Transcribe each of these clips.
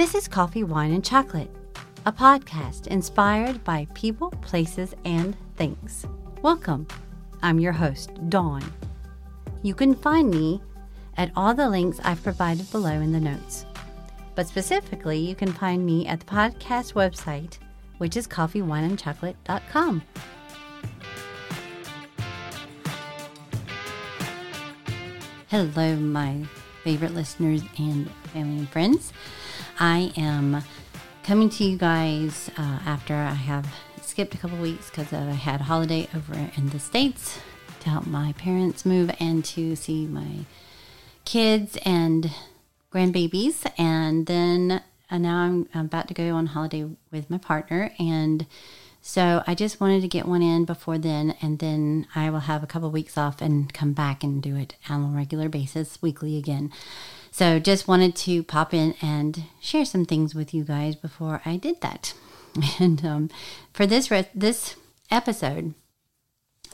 This is Coffee, Wine, and Chocolate, a podcast inspired by people, places, and things. Welcome. I'm your host, Dawn. You can find me at all the links I've provided below in the notes. But specifically, you can find me at the podcast website, which is coffeewineandchocolate.com. Hello, my favorite listeners and family and friends. I am coming to you guys uh, after I have skipped a couple weeks because I had a holiday over in the States to help my parents move and to see my kids and grandbabies. And then uh, now I'm, I'm about to go on holiday with my partner. And so I just wanted to get one in before then, and then I will have a couple weeks off and come back and do it on a regular basis, weekly again. So just wanted to pop in and share some things with you guys before I did that. And um, for this re- this episode,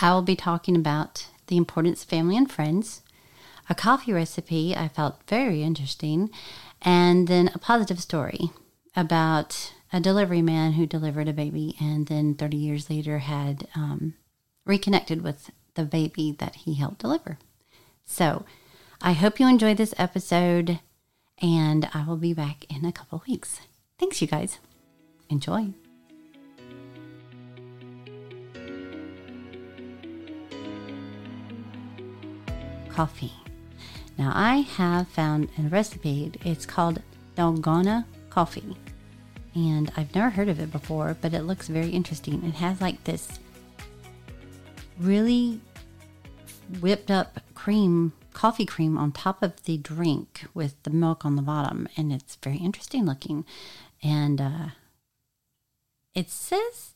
I will be talking about the importance of family and friends, a coffee recipe I felt very interesting, and then a positive story about a delivery man who delivered a baby and then 30 years later had um, reconnected with the baby that he helped deliver. So I hope you enjoyed this episode, and I will be back in a couple weeks. Thanks, you guys. Enjoy. Coffee. Now, I have found a recipe. It's called Dalgona coffee and I've never heard of it before, but it looks very interesting. It has like this really whipped up cream, coffee cream on top of the drink with the milk on the bottom, and it's very interesting looking. And uh, it says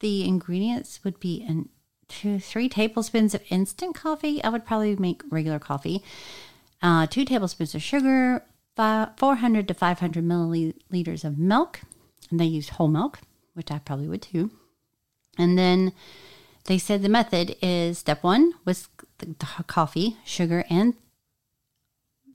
the ingredients would be an two, three tablespoons of instant coffee. I would probably make regular coffee. Uh, two tablespoons of sugar, 400 to 500 milliliters of milk. And they used whole milk, which I probably would too. And then they said the method is step one whisk the coffee, sugar, and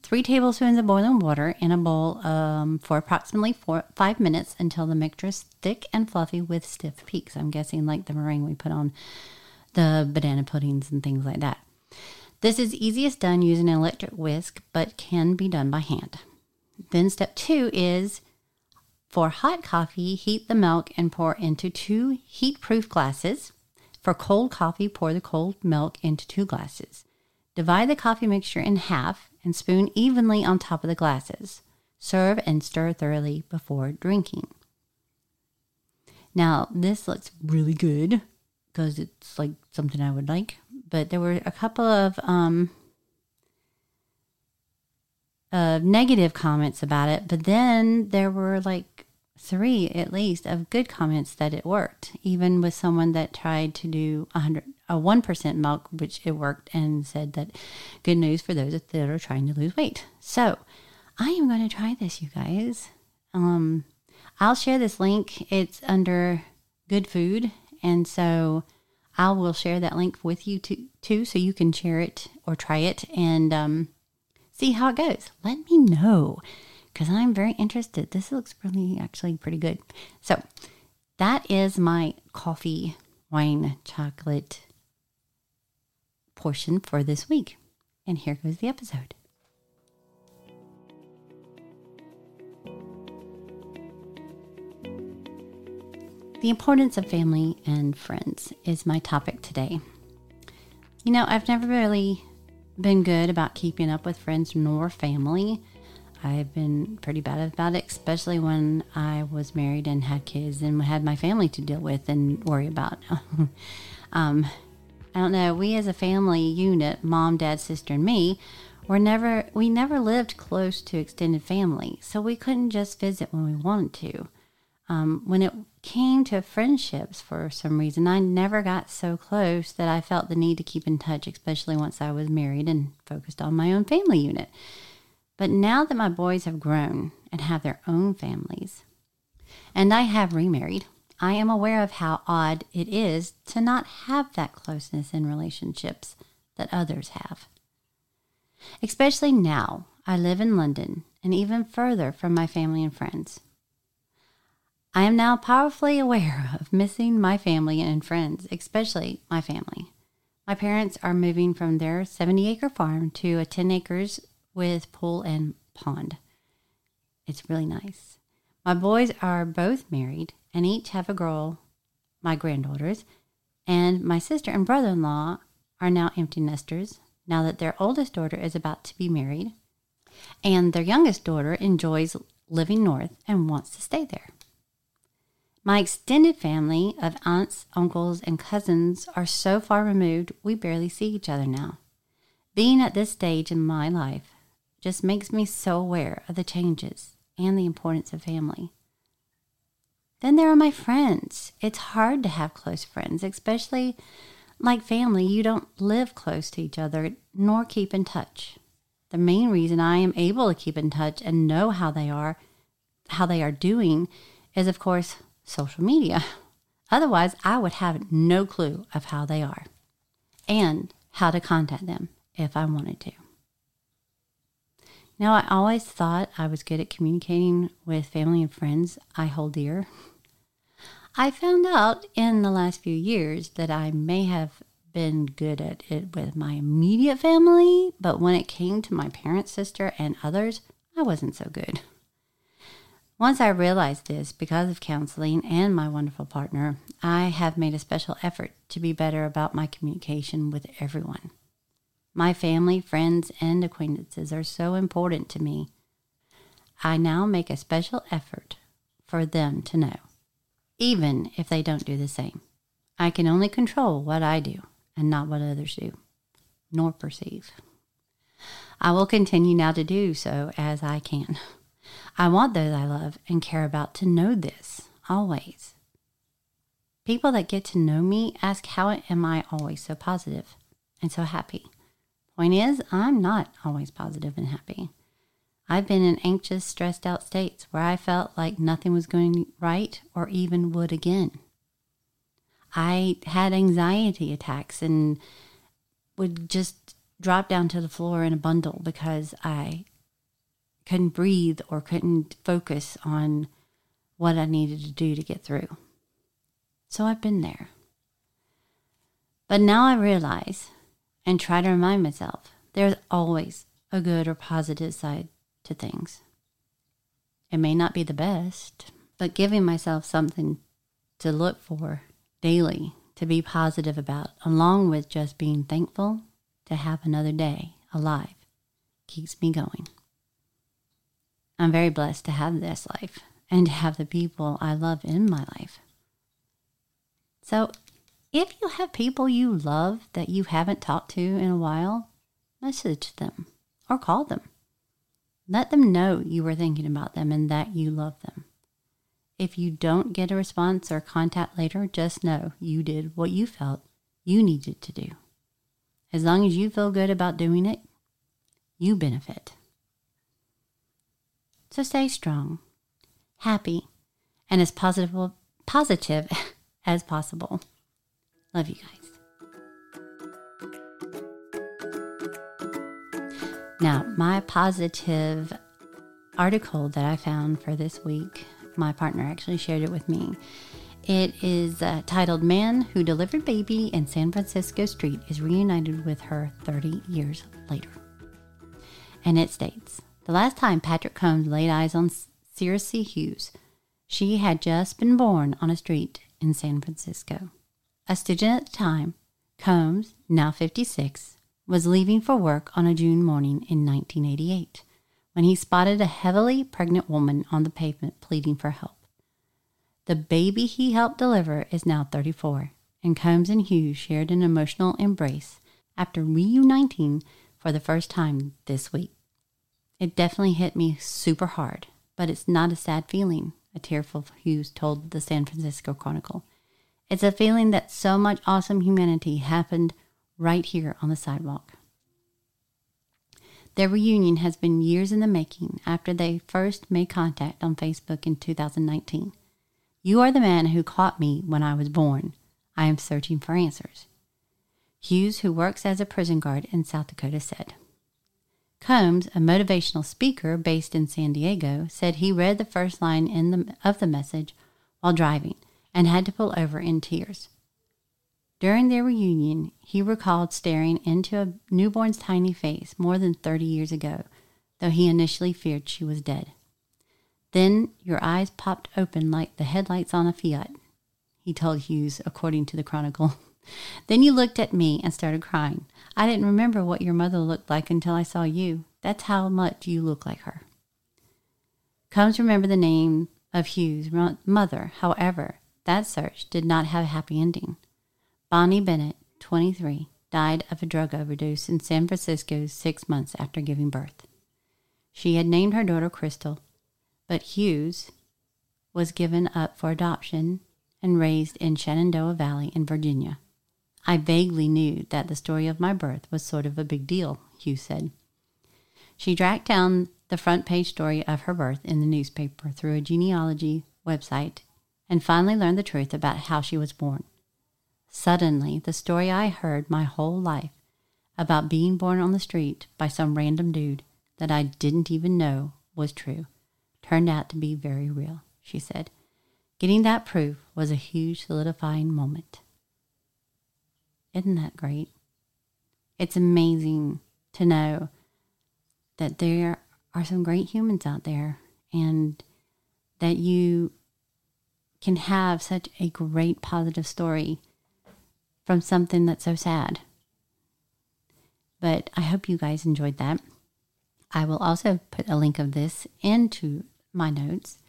three tablespoons of boiling water in a bowl um, for approximately four, five minutes until the mixture is thick and fluffy with stiff peaks. I'm guessing like the meringue we put on the banana puddings and things like that. This is easiest done using an electric whisk, but can be done by hand. Then step two is for hot coffee, heat the milk and pour into two heat proof glasses. For cold coffee, pour the cold milk into two glasses. Divide the coffee mixture in half and spoon evenly on top of the glasses. Serve and stir thoroughly before drinking. Now, this looks really good because it's like something I would like, but there were a couple of um, uh, negative comments about it, but then there were like three at least of good comments that it worked, even with someone that tried to do a hundred a one percent milk, which it worked, and said that good news for those that are trying to lose weight. So I am going to try this, you guys. Um, I'll share this link. It's under good food, and so I will share that link with you too, too so you can share it or try it and um, see how it goes. Let me know because I'm very interested. This looks really actually pretty good. So that is my coffee, wine, chocolate portion for this week. And here goes the episode. The importance of family and friends is my topic today. You know, I've never really been good about keeping up with friends nor family. I've been pretty bad about it, especially when I was married and had kids and had my family to deal with and worry about. um, I don't know. We as a family unit, mom, dad, sister, and me, were never we never lived close to extended family, so we couldn't just visit when we wanted to. Um, when it came to friendships, for some reason, I never got so close that I felt the need to keep in touch, especially once I was married and focused on my own family unit. But now that my boys have grown and have their own families, and I have remarried, I am aware of how odd it is to not have that closeness in relationships that others have. Especially now, I live in London and even further from my family and friends. I am now powerfully aware of missing my family and friends, especially my family. My parents are moving from their 70 acre farm to a 10 acres with pool and pond. It's really nice. My boys are both married and each have a girl, my granddaughters, and my sister and brother in law are now empty nesters now that their oldest daughter is about to be married, and their youngest daughter enjoys living north and wants to stay there. My extended family of aunts, uncles, and cousins are so far removed we barely see each other now. Being at this stage in my life just makes me so aware of the changes and the importance of family. Then there are my friends. It's hard to have close friends, especially like family. You don't live close to each other nor keep in touch. The main reason I am able to keep in touch and know how they are, how they are doing, is of course social media. Otherwise, I would have no clue of how they are and how to contact them if I wanted to. Now, I always thought I was good at communicating with family and friends I hold dear. I found out in the last few years that I may have been good at it with my immediate family, but when it came to my parents, sister, and others, I wasn't so good. Once I realized this, because of counseling and my wonderful partner, I have made a special effort to be better about my communication with everyone. My family, friends, and acquaintances are so important to me. I now make a special effort for them to know, even if they don't do the same. I can only control what I do and not what others do, nor perceive. I will continue now to do so as I can. I want those I love and care about to know this always. People that get to know me ask how am I always so positive and so happy. Point is, I'm not always positive and happy. I've been in anxious, stressed out states where I felt like nothing was going right or even would again. I had anxiety attacks and would just drop down to the floor in a bundle because I couldn't breathe or couldn't focus on what I needed to do to get through. So I've been there. But now I realize and try to remind myself there's always a good or positive side to things. It may not be the best, but giving myself something to look for daily to be positive about, along with just being thankful to have another day alive, keeps me going. I'm very blessed to have this life and to have the people I love in my life. So if you have people you love that you haven't talked to in a while, message them or call them. Let them know you were thinking about them and that you love them. If you don't get a response or contact later, just know you did what you felt you needed to do. As long as you feel good about doing it, you benefit. So stay strong, happy, and as positive, positive as possible. Love you guys. Now, my positive article that I found for this week, my partner actually shared it with me. It is uh, titled Man Who Delivered Baby in San Francisco Street is Reunited with Her 30 Years Later. And it states The last time Patrick Combs laid eyes on Circe Hughes, she had just been born on a street in San Francisco. A student at the time, Combs, now 56, was leaving for work on a June morning in 1988 when he spotted a heavily pregnant woman on the pavement pleading for help. The baby he helped deliver is now 34, and Combs and Hughes shared an emotional embrace after reuniting for the first time this week. It definitely hit me super hard, but it's not a sad feeling, a tearful Hughes told the San Francisco Chronicle. It's a feeling that so much awesome humanity happened right here on the sidewalk. Their reunion has been years in the making after they first made contact on Facebook in 2019. You are the man who caught me when I was born. I am searching for answers. Hughes, who works as a prison guard in South Dakota, said. Combs, a motivational speaker based in San Diego, said he read the first line in the, of the message while driving and had to pull over in tears. During their reunion, he recalled staring into a newborn's tiny face more than 30 years ago, though he initially feared she was dead. Then your eyes popped open like the headlights on a Fiat, he told Hughes, according to the Chronicle. then you looked at me and started crying. I didn't remember what your mother looked like until I saw you. That's how much you look like her. Combs remember the name of Hughes' mother. However, that search did not have a happy ending. Bonnie Bennett, 23, died of a drug overdose in San Francisco six months after giving birth. She had named her daughter Crystal, but Hughes was given up for adoption and raised in Shenandoah Valley in Virginia. I vaguely knew that the story of my birth was sort of a big deal, Hugh said. She tracked down the front page story of her birth in the newspaper through a genealogy website and finally learned the truth about how she was born. Suddenly, the story I heard my whole life about being born on the street by some random dude that I didn't even know was true turned out to be very real, she said. Getting that proof was a huge solidifying moment. Isn't that great? It's amazing to know that there are some great humans out there and that you can have such a great positive story from something that's so sad. But I hope you guys enjoyed that. I will also put a link of this into my notes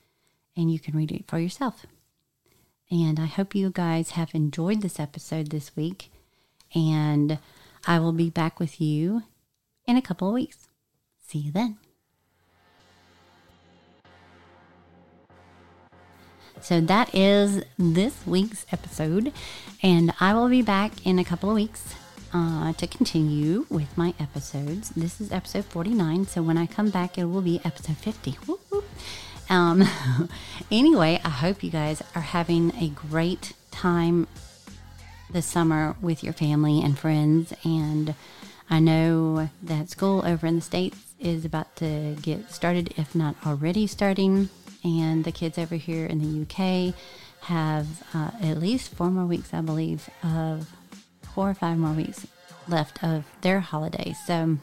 and you can read it for yourself. And I hope you guys have enjoyed this episode this week. And I will be back with you in a couple of weeks. See you then. So that is this week's episode, and I will be back in a couple of weeks uh, to continue with my episodes. This is episode 49, so when I come back, it will be episode 50. Whoop, whoop. Um, anyway, I hope you guys are having a great time this summer with your family and friends. And I know that school over in the States is about to get started, if not already starting. And the kids over here in the UK have uh, at least four more weeks, I believe, of four or five more weeks left of their holidays. So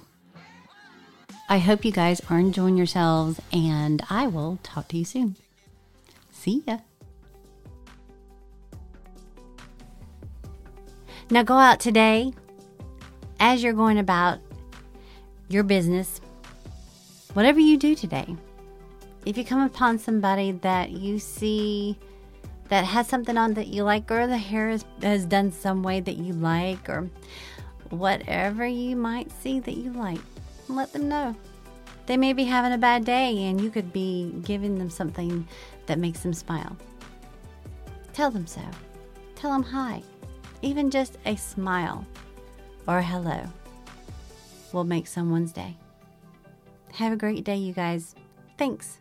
I hope you guys are enjoying yourselves, and I will talk to you soon. See ya. Now go out today as you're going about your business, whatever you do today. If you come upon somebody that you see that has something on that you like, or the hair is, has done some way that you like, or whatever you might see that you like, let them know. They may be having a bad day, and you could be giving them something that makes them smile. Tell them so. Tell them hi. Even just a smile or a hello will make someone's day. Have a great day, you guys. Thanks.